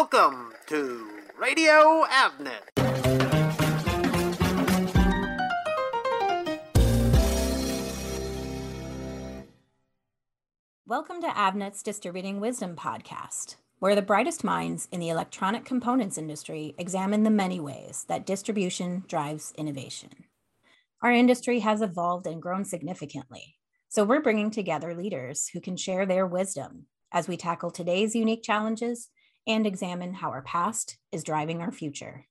Welcome to Radio Avnet. Welcome to Avnet's Distributing Wisdom podcast, where the brightest minds in the electronic components industry examine the many ways that distribution drives innovation. Our industry has evolved and grown significantly, so we're bringing together leaders who can share their wisdom as we tackle today's unique challenges and examine how our past is driving our future.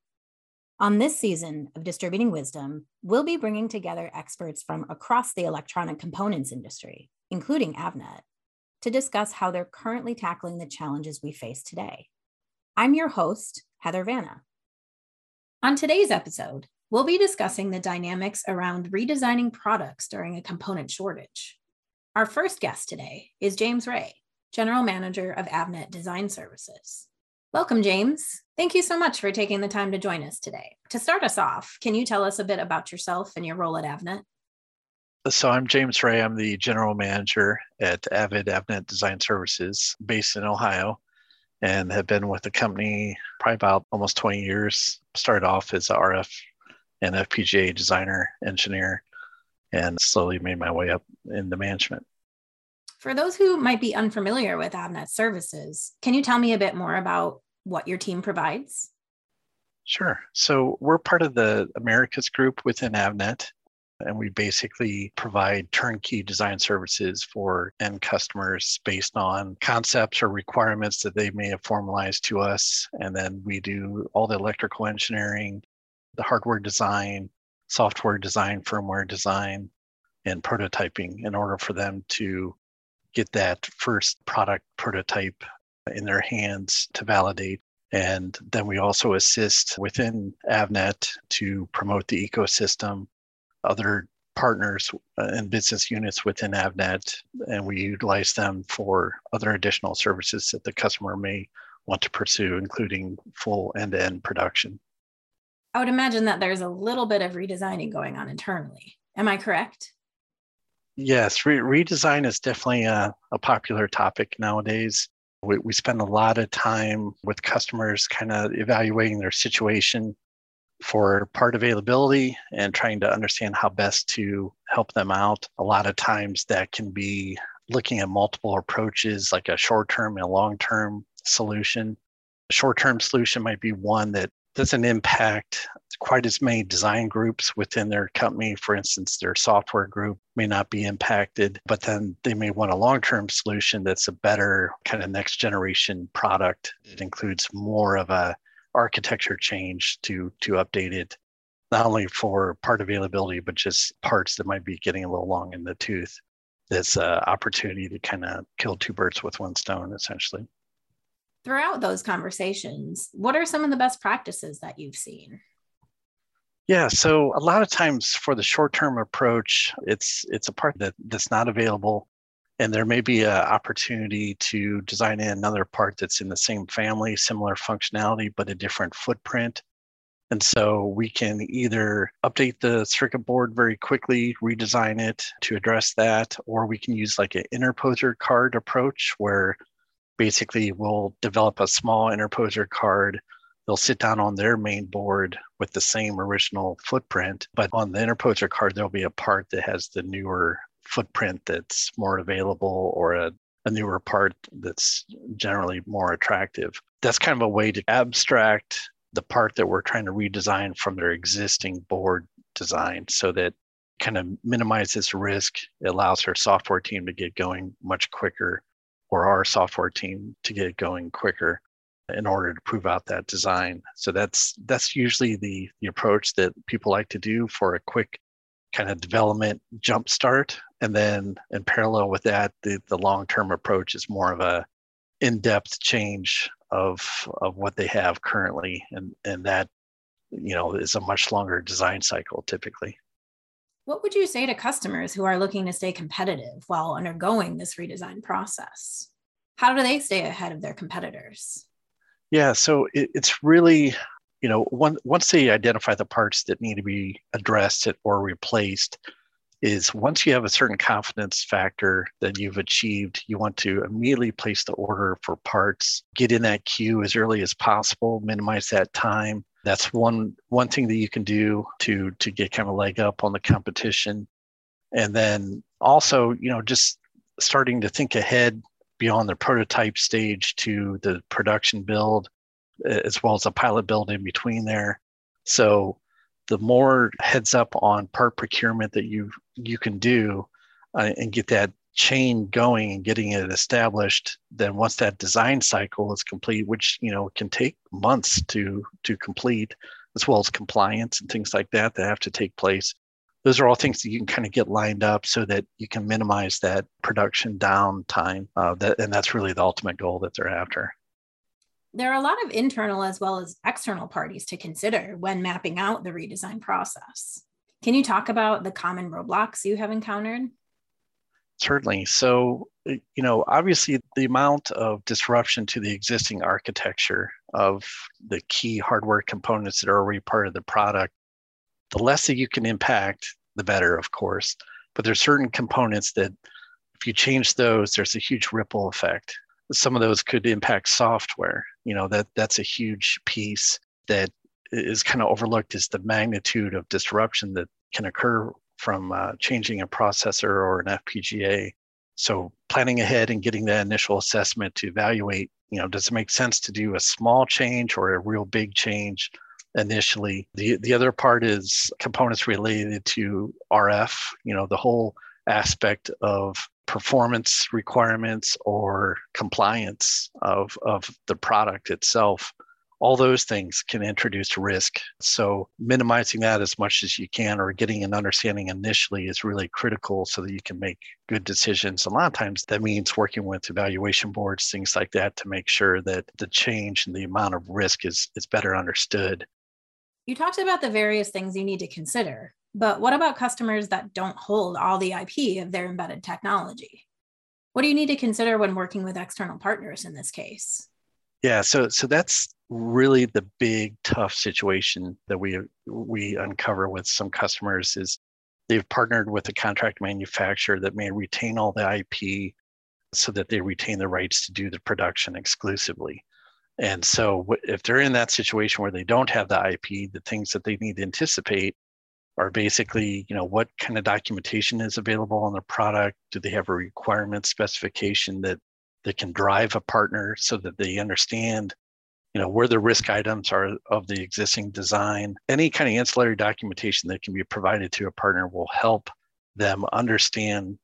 On this season of Distributing Wisdom, we'll be bringing together experts from across the electronic components industry, including Avnet, to discuss how they're currently tackling the challenges we face today. I'm your host, Heather Vanna. On today's episode, we'll be discussing the dynamics around redesigning products during a component shortage. Our first guest today is James Ray, General Manager of Avnet Design Services. Welcome, James. Thank you so much for taking the time to join us today. To start us off, can you tell us a bit about yourself and your role at Avnet? So I'm James Ray. I'm the general manager at Avid Avnet Design Services based in Ohio and have been with the company probably about almost 20 years. Started off as a RF and FPGA designer, engineer, and slowly made my way up into management. For those who might be unfamiliar with Avnet services, can you tell me a bit more about what your team provides? Sure. So we're part of the Americas group within Avnet, and we basically provide turnkey design services for end customers based on concepts or requirements that they may have formalized to us. And then we do all the electrical engineering, the hardware design, software design, firmware design, and prototyping in order for them to get that first product prototype in their hands to validate. And then we also assist within Avnet to promote the ecosystem, other partners uh, and business units within Avnet, and we utilize them for other additional services that the customer may want to pursue, including full end to end production. I would imagine that there's a little bit of redesigning going on internally. Am I correct? Yes, re- redesign is definitely a, a popular topic nowadays. We, we spend a lot of time with customers kind of evaluating their situation for part availability and trying to understand how best to help them out. A lot of times that can be looking at multiple approaches, like a short term and a long term solution. A short term solution might be one that doesn't impact quite as many design groups within their company. For instance, their software group may not be impacted, but then they may want a long term solution that's a better kind of next generation product. It includes more of a architecture change to to update it not only for part availability but just parts that might be getting a little long in the tooth this an opportunity to kind of kill two birds with one stone essentially throughout those conversations, what are some of the best practices that you've seen? Yeah, so a lot of times for the short-term approach, it's it's a part that that's not available, and there may be an opportunity to design in another part that's in the same family, similar functionality, but a different footprint. And so we can either update the circuit board very quickly, redesign it to address that, or we can use like an interposer card approach where basically we'll develop a small interposer card. They'll sit down on their main board with the same original footprint, but on the interposer card, there'll be a part that has the newer footprint that's more available or a, a newer part that's generally more attractive. That's kind of a way to abstract the part that we're trying to redesign from their existing board design so that kind of minimizes risk. It allows our software team to get going much quicker or our software team to get going quicker in order to prove out that design. So that's that's usually the the approach that people like to do for a quick kind of development jump start. And then in parallel with that, the, the long-term approach is more of a in-depth change of of what they have currently. And and that, you know, is a much longer design cycle typically. What would you say to customers who are looking to stay competitive while undergoing this redesign process? How do they stay ahead of their competitors? Yeah, so it, it's really, you know, one, once they identify the parts that need to be addressed or replaced, is once you have a certain confidence factor that you've achieved, you want to immediately place the order for parts, get in that queue as early as possible, minimize that time. That's one one thing that you can do to to get kind of a leg up on the competition. And then also, you know, just starting to think ahead beyond the prototype stage to the production build, as well as a pilot build in between there. So the more heads up on part procurement that you you can do uh, and get that chain going and getting it established then once that design cycle is complete which you know can take months to to complete as well as compliance and things like that that have to take place those are all things that you can kind of get lined up so that you can minimize that production downtime uh, that, and that's really the ultimate goal that they're after there are a lot of internal as well as external parties to consider when mapping out the redesign process. Can you talk about the common roadblocks you have encountered? Certainly. So, you know, obviously the amount of disruption to the existing architecture of the key hardware components that are already part of the product, the less that you can impact, the better, of course. But there's certain components that if you change those, there's a huge ripple effect. Some of those could impact software you know that that's a huge piece that is kind of overlooked is the magnitude of disruption that can occur from uh, changing a processor or an fpga so planning ahead and getting that initial assessment to evaluate you know does it make sense to do a small change or a real big change initially the the other part is components related to rf you know the whole aspect of performance requirements or compliance of, of the product itself all those things can introduce risk. So, minimizing that as much as you can or getting an understanding initially is really critical so that you can make good decisions. A lot of times that means working with evaluation boards, things like that, to make sure that the change and the amount of risk is, is better understood. You talked about the various things you need to consider. But what about customers that don't hold all the IP of their embedded technology? What do you need to consider when working with external partners in this case? Yeah, so so that's really the big tough situation that we we uncover with some customers is they've partnered with a contract manufacturer that may retain all the IP so that they retain the rights to do the production exclusively. And so if they're in that situation where they don't have the IP, the things that they need to anticipate are basically, you know, what kind of documentation is available on the product? Do they have a requirement specification that that can drive a partner so that they understand, you know, where the risk items are of the existing design? Any kind of ancillary documentation that can be provided to a partner will help them understand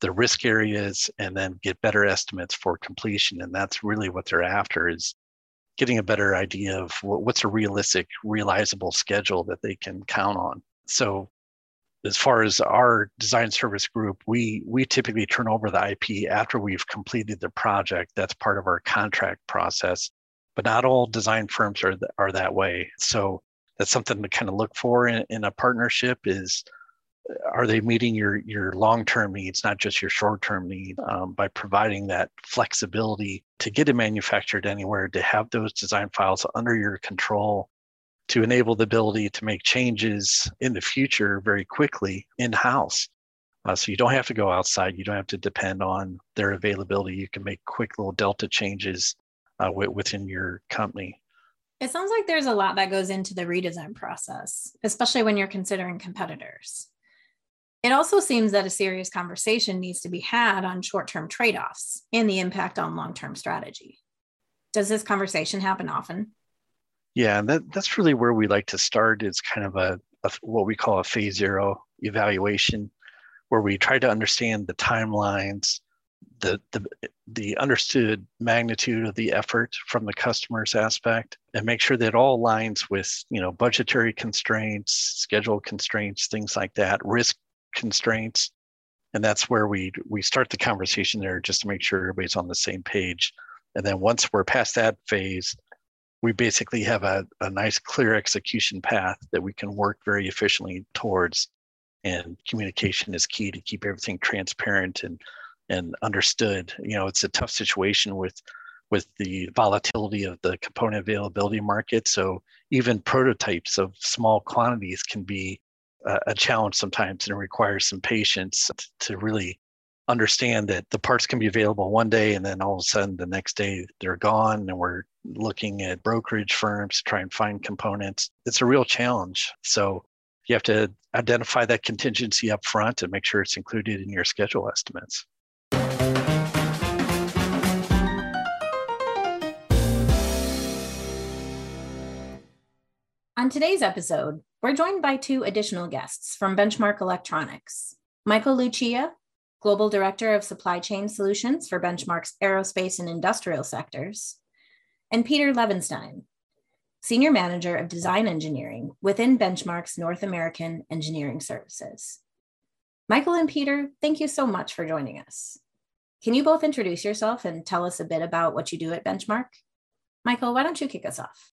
the risk areas and then get better estimates for completion. And that's really what they're after is getting a better idea of what's a realistic, realizable schedule that they can count on so as far as our design service group, we we typically turn over the IP after we've completed the project. That's part of our contract process. But not all design firms are are that way. So that's something to kind of look for in, in a partnership is are they meeting your your long-term needs not just your short-term need um, by providing that flexibility to get it manufactured anywhere to have those design files under your control to enable the ability to make changes in the future very quickly in house. Uh, so you don't have to go outside. You don't have to depend on their availability. You can make quick little delta changes uh, w- within your company. It sounds like there's a lot that goes into the redesign process, especially when you're considering competitors. It also seems that a serious conversation needs to be had on short term trade offs and the impact on long term strategy. Does this conversation happen often? Yeah, that, that's really where we like to start. It's kind of a, a what we call a phase zero evaluation, where we try to understand the timelines, the, the the understood magnitude of the effort from the customer's aspect and make sure that it all aligns with you know budgetary constraints schedule constraints things like that risk constraints and that's where we we start the conversation there just to make sure everybody's on the same page. And then once we're past that phase we basically have a, a nice clear execution path that we can work very efficiently towards. And communication is key to keep everything transparent and and understood. You know it's a tough situation with with the volatility of the component availability market. So even prototypes of small quantities can be a, challenge sometimes and it requires some patience to really understand that the parts can be available one day and then all of a sudden the next day they're gone and we're looking at brokerage firms to try and find components. It's a real challenge. So you have to identify that contingency up front and make sure it's included in your schedule estimates On today's episode, we're joined by two additional guests from Benchmark Electronics Michael Lucia, Global Director of Supply Chain Solutions for Benchmark's aerospace and industrial sectors, and Peter Levenstein, Senior Manager of Design Engineering within Benchmark's North American Engineering Services. Michael and Peter, thank you so much for joining us. Can you both introduce yourself and tell us a bit about what you do at Benchmark? Michael, why don't you kick us off?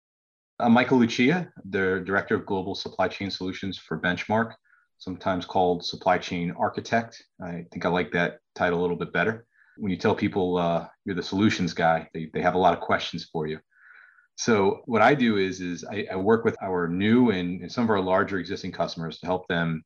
I'm Michael Lucia, the Director of Global Supply Chain Solutions for Benchmark, sometimes called Supply Chain Architect. I think I like that title a little bit better. When you tell people uh, you're the solutions guy, they, they have a lot of questions for you. So what I do is, is I, I work with our new and, and, some of our larger existing customers to help them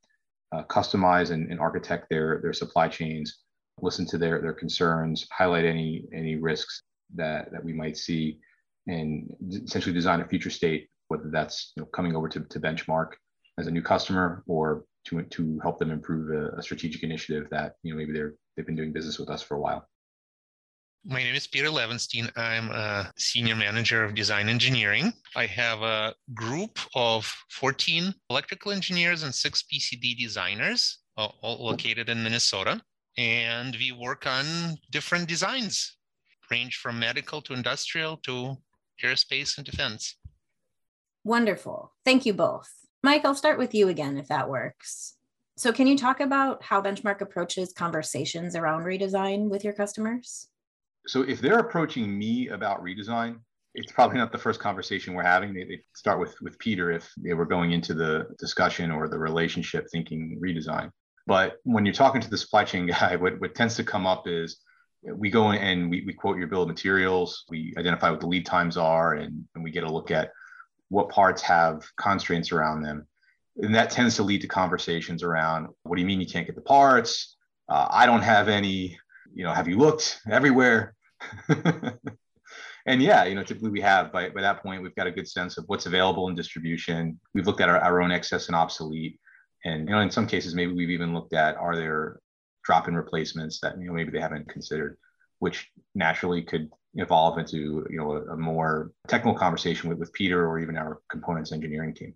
uh, customize and, and architect their, their supply chains, listen to their, their concerns, highlight any, any risks that, that we might see, and essentially design a future state, whether that's you know, coming over to, to benchmark as a new customer or to, to help them improve a, a strategic initiative that you know maybe they're they've been doing business with us for a while. My name is Peter Levenstein. I'm a senior manager of design engineering. I have a group of 14 electrical engineers and six PCB designers, all located in Minnesota. And we work on different designs, range from medical to industrial to aerospace and defense. Wonderful. Thank you both. Mike, I'll start with you again if that works. So, can you talk about how Benchmark approaches conversations around redesign with your customers? So, if they're approaching me about redesign, it's probably not the first conversation we're having. They, they start with with Peter if they were going into the discussion or the relationship thinking redesign. But when you're talking to the supply chain guy, what, what tends to come up is we go in and we, we quote your bill of materials, we identify what the lead times are, and, and we get a look at what parts have constraints around them. And that tends to lead to conversations around what do you mean you can't get the parts? Uh, I don't have any, you know, have you looked everywhere? and yeah, you know, typically we have by, by that point, we've got a good sense of what's available in distribution. We've looked at our, our own excess and obsolete. And you know, in some cases, maybe we've even looked at are there drop-in replacements that you know maybe they haven't considered, which naturally could evolve into you know a, a more technical conversation with, with Peter or even our components engineering team.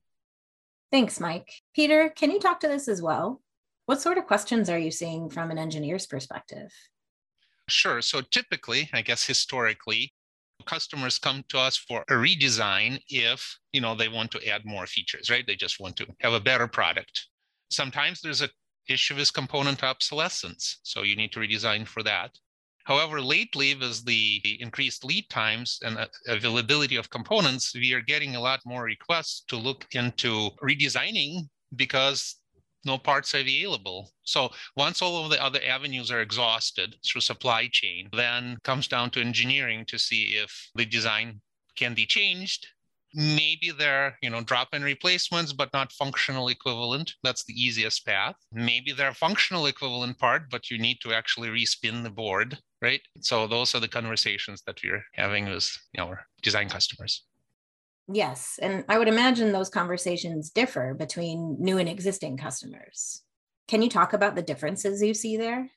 Thanks, Mike. Peter, can you talk to this as well? What sort of questions are you seeing from an engineer's perspective? Sure. So typically, I guess historically, customers come to us for a redesign if you know they want to add more features right they just want to have a better product sometimes there's a issue is component obsolescence. So you need to redesign for that. However, lately, with the increased lead times and uh, availability of components, we are getting a lot more requests to look into redesigning because no parts are available. So once all of the other avenues are exhausted through supply chain, then comes down to engineering to see if the design can be changed maybe they're you know drop-in replacements but not functional equivalent. That's the easiest path. Maybe they're functional equivalent part but you need to actually respin the board right? So those are the conversations that we're having with our design customers. Yes and i would imagine those conversations differ between new and existing customers. Can you talk about the differences you see there?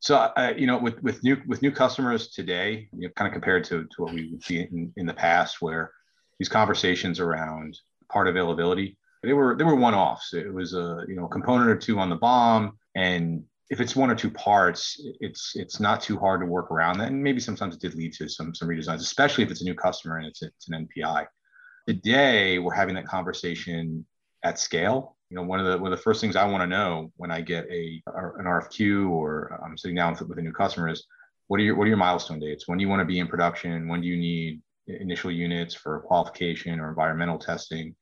So, uh, you know, with with new with new customers today, you know, kind of compared to, to what we would see in, in the past, where these conversations around part availability they were they were one offs it was a you know component or two on the BOM and if it's one or two parts it's it's not too hard to work around that. And maybe sometimes it did lead to some some redesigns especially if it's a new customer and it's, it's an npi today we're having that conversation at scale you know one of the one of the first things i want to know when i get a an rfq or i'm sitting down with, with a new customer is what are your what are your milestone dates? When do you want to be in production? When do you need initial units for qualification or environmental testing.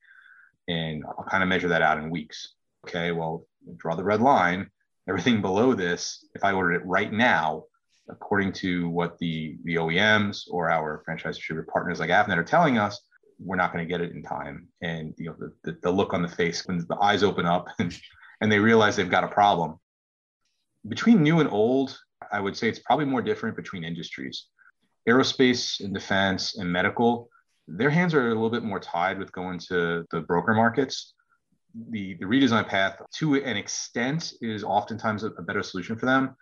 And I'll kind of measure that out in weeks. Okay, well, draw the red line. Everything below this, if I ordered it right now, according to what the, the OEMs or our franchise distributor partners like Avnet are telling us, we're not going to get it in time. And you know, the, the, the look on the face when the eyes open up and, and they realize they've got a problem. Between new and old, I would say it's probably more different between industries. Aerospace and defense and medical, their hands are a little bit more tied with going to the broker markets. The, the redesign path, to an extent, is oftentimes a, a better solution for them.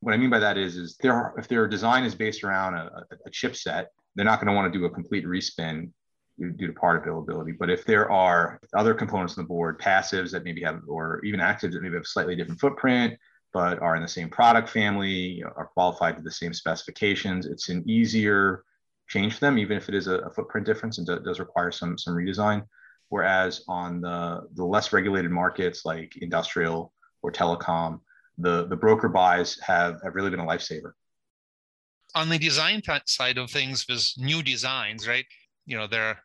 What I mean by that is, is there if their design is based around a, a chipset, they're not going to want to do a complete respin due to part availability. But if there are other components on the board, passives that maybe have, or even actives that maybe have slightly different footprint, but are in the same product family, are qualified to the same specifications, it's an easier change for them, even if it is a, a footprint difference and do, does require some some redesign. Whereas on the the less regulated markets like industrial or telecom, the the broker buys have, have really been a lifesaver on the design side of things with new designs, right? You know, there are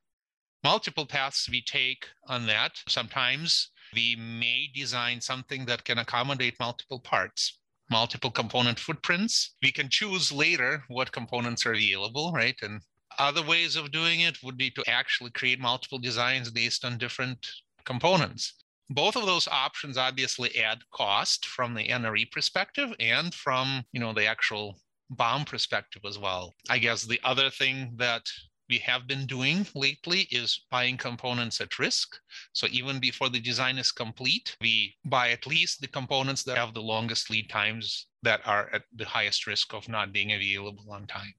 multiple paths we take on that. Sometimes we may design something that can accommodate multiple parts, multiple component footprints. We can choose later what components are available, right? And other ways of doing it would be to actually create multiple designs based on different components. Both of those options obviously add cost from the NRE perspective and from, you know, the actual BOM perspective as well. I guess the other thing that we have been doing lately is buying components at risk. So even before the design is complete, we buy at least the components that have the longest lead times that are at the highest risk of not being available on time.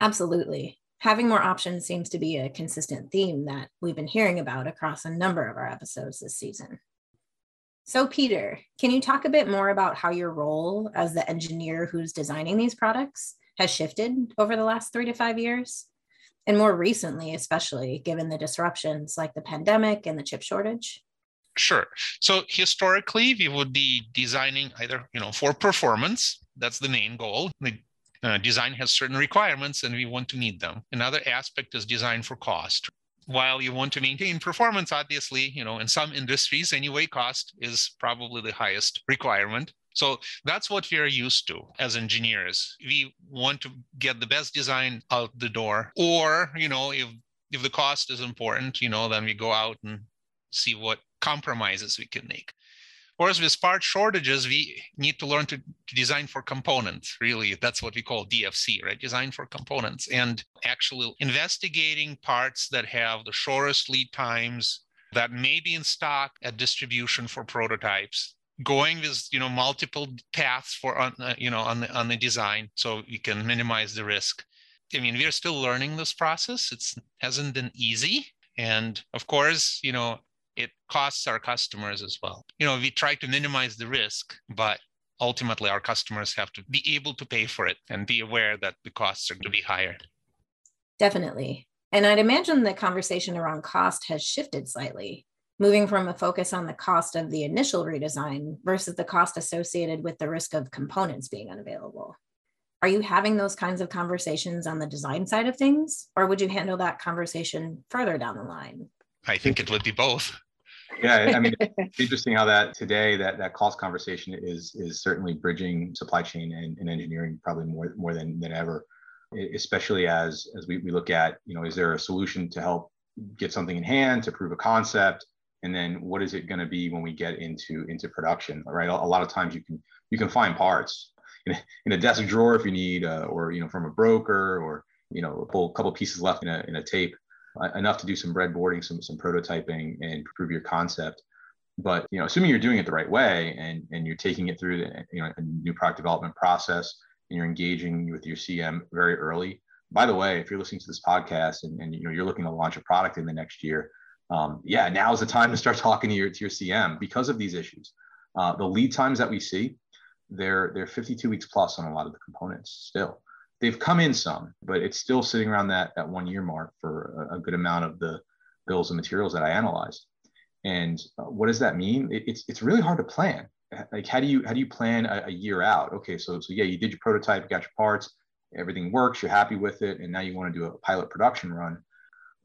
Absolutely. Having more options seems to be a consistent theme that we've been hearing about across a number of our episodes this season. So, Peter, can you talk a bit more about how your role as the engineer who's designing these products has shifted over the last three to five years? And more recently, especially given the disruptions like the pandemic and the chip shortage? Sure. So historically, we would be designing either, you know, for performance. That's the main goal. The uh, design has certain requirements, and we want to meet them. Another aspect is design for cost while you want to maintain performance, obviously, you know, in some industries anyway, cost is probably the highest requirement. So that's what we are used to as engineers. We want to get the best design out the door, or you know, if if the cost is important, you know, then we go out and see what compromises we can make. Whereas with part shortages, we need to learn to, to, design for components. Really, that's what we call DFC, right? Design for components and actually investigating parts that have the shortest lead times that may be in stock at distribution for prototypes. Going with you know multiple paths for on uh, you know on the on the design so you can minimize the risk. I mean, we're still learning this process. It hasn't been easy, and of course, you know, it costs our customers as well. You know, we try to minimize the risk, but ultimately our customers have to be able to pay for it and be aware that the costs are going to be higher. Definitely. And I'd imagine the conversation around cost has shifted slightly, moving from a focus on the cost of the initial redesign versus the cost associated with the risk of components being unavailable. Are you having those kinds of conversations on the design side of things, or would you handle that conversation further down the line? I think it would be both yeah, I mean, it's interesting how that today that that cost conversation is is certainly bridging supply chain and, and engineering probably more more than than ever, especially as as we, we look at you know is there a solution to help get something in hand to prove a concept and then what is it going to be when we get into into production right a, a, lot of times you can you can find parts in a, in a desk drawer if you need uh, or you know from a broker or you know a couple, couple pieces left in a, in a tape uh, enough to do some breadboarding, some some prototyping, and prove your concept. But you know, assuming you're doing it the right way and and you're taking it through the you know a new product development process and you're engaging with your CM very early. By the way, if you're listening to this podcast and, and you know you're looking to launch a product in the next year, um, yeah, now is the time to start talking to your to your CM because of these issues. Uh, the lead times that we see, they're they're 52 weeks plus on a lot of the components still they've come in some, but it's still sitting around that that one year mark for a, a good amount of the bills and materials that I analyzed. And uh, what does that mean? It, it's it's really hard to plan. Like how do you how do you plan a, a, year out? Okay, so so yeah, you did your prototype, got your parts, everything works, you're happy with it, and now you want to do a pilot production run.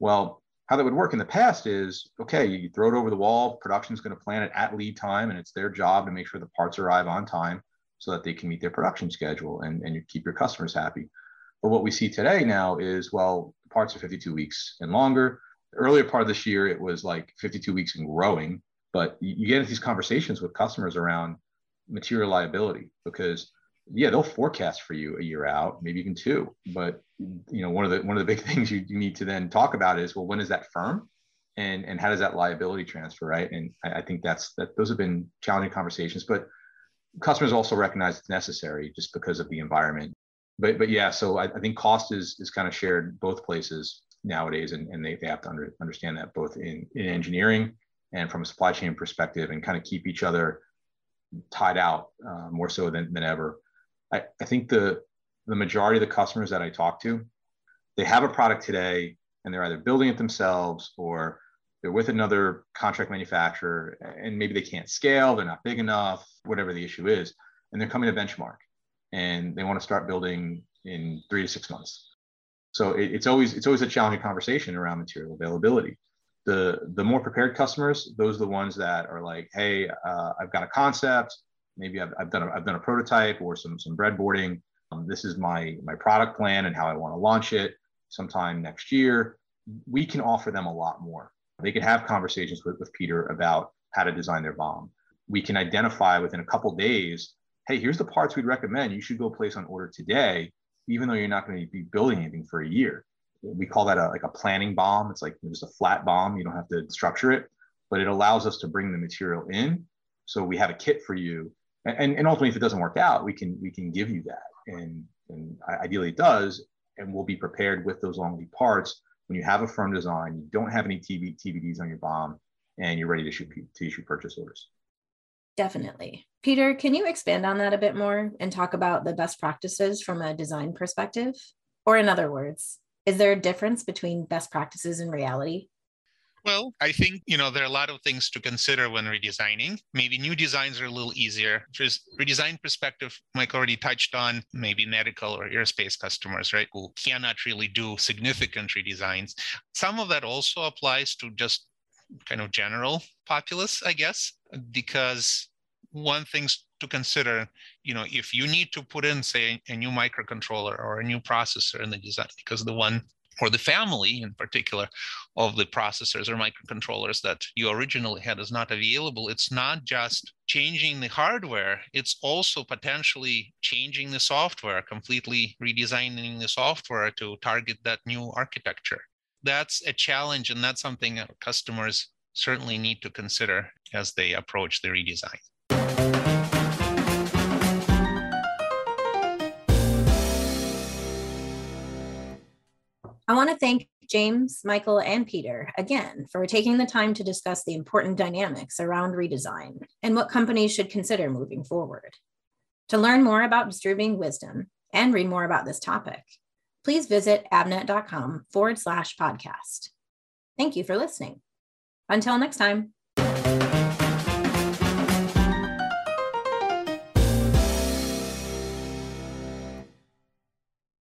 Well, how that would work in the past is okay, you throw it over the wall, production's going to plan it at lead time, and it's their job to make sure the parts arrive on time so that they can meet their production schedule and, and you keep your customers happy. But what we see today now is, well, parts are 52 weeks and longer. The earlier part of this year, it was like 52 weeks and growing. But you get into these conversations with customers around material liability because yeah, they'll forecast for you a year out, maybe even two. But you know, one of the one of the big things you, you need to then talk about is well, when is that firm? And and how does that liability transfer, right? And I, I think that's that those have been challenging conversations, but customers also recognize it's necessary just because of the environment. But but yeah, so I, I think cost is is kind of shared both places nowadays, and, and they, they have to under, understand that both in, in engineering and from a supply chain perspective, and kind of keep each other tied out uh, more so than, than ever. I, I think the the majority of the customers that I talk to, they have a product today and they're either building it themselves or they're with another contract manufacturer and maybe they can't scale, they're not big enough, whatever the issue is, and they're coming to benchmark and they want to start building in three to six months. So it, it's always it's always a challenging conversation around material availability. The the more prepared customers, those are the ones that are like, hey, uh, I've got a concept, maybe I've, I've done a, I've done a prototype or some some breadboarding. Um, this is my my product plan and how I want to launch it sometime next year. We can offer them a lot more. They can have conversations with, with Peter about how to design their BOM. We can identify within a couple days, hey, here's the parts we'd recommend. You should go place on order today, even though you're not going to be building anything for a year. We call that a, like a planning BOM. It's like just a flat BOM. You don't have to structure it, but it allows us to bring the material in. So we have a kit for you and, and ultimately if it doesn't work out we can we can give you that. And and ideally it does. And we'll be prepared with those long lead parts. When you have a firm design you don't have any TV, TBDs on your BOM and you're ready to issue, to issue purchase orders. Definitely. Peter can you expand on that a bit more and talk about the best practices from a design perspective? Or in other words is there a difference between best practices and reality well, I think, you know, there are a lot of things to consider when redesigning. Maybe new designs are a little easier. Just redesign perspective, Mike already touched on maybe medical or aerospace customers, right, who cannot really do significant redesigns. Some of that also applies to just kind of general populace, I guess, because one thing to consider, you know, if you need to put in, say, a new microcontroller or a new processor in the design, because the one or the family in particular of the processors or microcontrollers that you originally had is not available, it's not just changing the hardware, it's also potentially changing the software, completely redesigning the software to target that new architecture. That's a challenge, and that's something customers certainly need to consider as they approach the redesign. I want to thank James, Michael, and Peter again for taking the time to discuss the important dynamics around redesign and what companies should consider moving forward. To learn more about distributing wisdom and read more about this topic, please visit avnet.com forward slash podcast. Thank you for listening. Until next time.